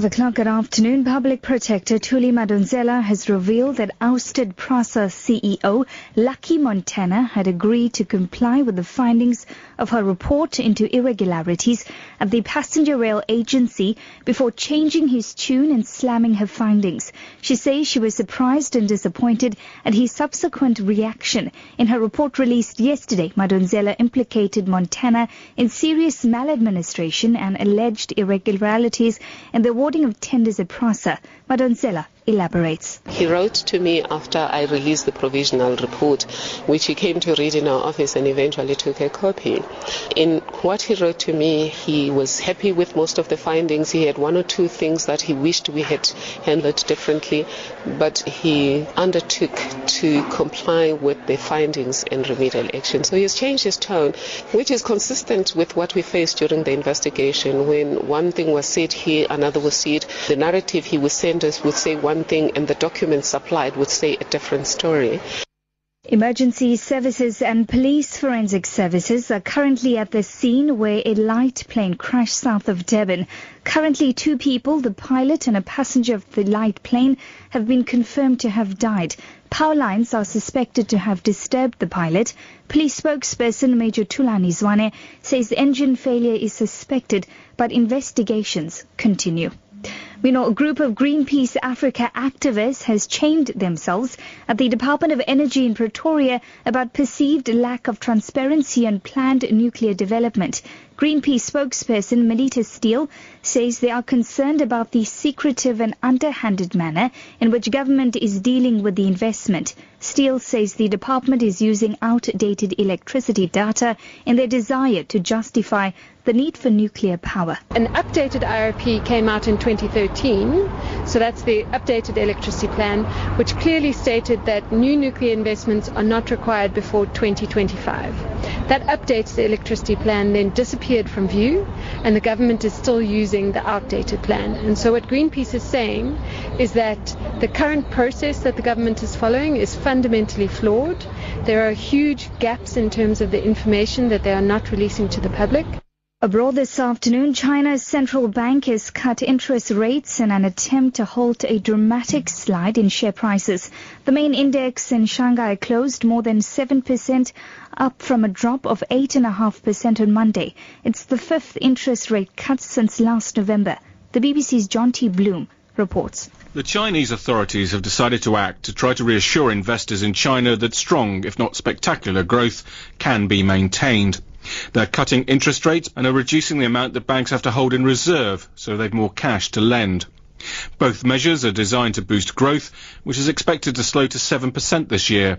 12 o'clock at afternoon, Public Protector Thuli Madonsela has revealed that ousted PRASA CEO Lucky Montana had agreed to comply with the findings of her report into irregularities at the passenger rail agency before changing his tune and slamming her findings. She says she was surprised and disappointed at his subsequent reaction. In her report released yesterday, Madonsela implicated Montana in serious maladministration and alleged irregularities in the award awarding of tenders PRASA. Madonsela elaborates. He wrote to me after I released the provisional report, which he came to read in our office and eventually took a copy. In what he wrote to me, he was happy with most of the findings. He had one or two things that he wished we had handled differently, but he undertook to comply with the findings and remedial action. So he has changed his tone, which is consistent with what we faced during the investigation when one thing was said here, another was said. The narrative he would send us would say one thing and the documents supplied would say a different story. Emergency services and police forensic services are currently at the scene where a light plane crashed south of Durban. Currently, two people, the pilot and a passenger of the light plane, have been confirmed to have died. Power lines are suspected to have disturbed the pilot. Police spokesperson Major Thulani Zwane says engine failure is suspected, but investigations continue. We know a group of Greenpeace Africa activists has chained themselves at the Department of Energy in Pretoria about perceived lack of transparency on planned nuclear development. Greenpeace spokesperson Melita Steele says they are concerned about the secretive and underhanded manner in which government is dealing with the investment. Steele says the department is using outdated electricity data in their desire to justify the need for nuclear power. An updated IRP came out in 2013, so that's the updated electricity plan, which clearly stated that new nuclear investments are not required before 2025. That updates the electricity plan then disappeared from view, and the government is still using the outdated plan. And so what Greenpeace is saying is that the current process that the government is following is fundamentally flawed. There are huge gaps in terms of the information that they are not releasing to the public. Abroad this afternoon, China's central bank has cut interest rates in an attempt to halt a dramatic slide in share prices. The main index in Shanghai closed more than 7%, up from a drop of 8.5% on Monday. It's the fifth interest rate cut since last November. The BBC's John T. Bloom reports. The Chinese authorities have decided to act to try to reassure investors in China that strong, if not spectacular, growth can be maintained. They're cutting interest rates and are reducing the amount that banks have to hold in reserve so they've more cash to lend. Both measures are designed to boost growth, which is expected to slow to 7% this year.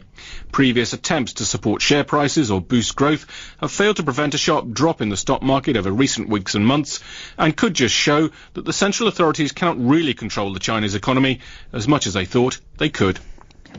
Previous attempts to support share prices or boost growth have failed to prevent a sharp drop in the stock market over recent weeks and months and could just show that the central authorities cannot really control the Chinese economy as much as they thought they could.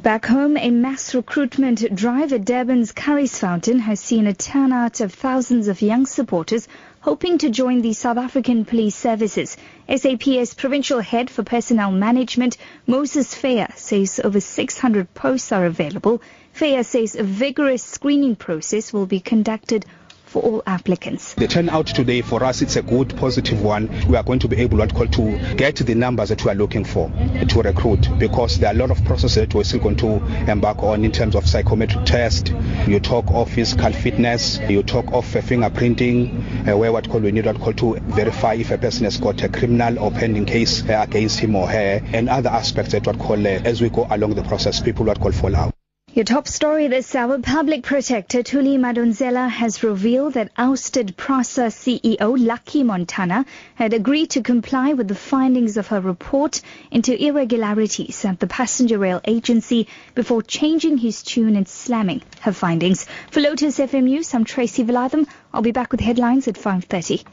Back home, a mass recruitment drive at Durban's Curries Fountain has seen a turnout of thousands of young supporters hoping to join the South African Police Services. SAPS Provincial Head for Personnel Management, Moses Fair, says over 600 posts are available. Fair says a vigorous screening process will be conducted for all applicants. The turnout today for us it's a good positive one. We are going to be able what call to get the numbers that we are looking for to recruit because there are a lot of processes that we're still going to embark on in terms of psychometric test. You talk of physical fitness, you talk of fingerprinting, uh, where what call we need what call to verify if a person has got a criminal or pending case uh, against him or her, and other aspects that what call uh, as we go along the process, people what call fall out. Your top story this hour, Public Protector Thuli Madonsela has revealed that ousted PRASA CEO Lucky Montana had agreed to comply with the findings of her report into irregularities at the passenger rail agency before changing his tune and slamming her findings. For Lotus FM News, I'm Tracy Valaydham. I'll be back with headlines at 5.30.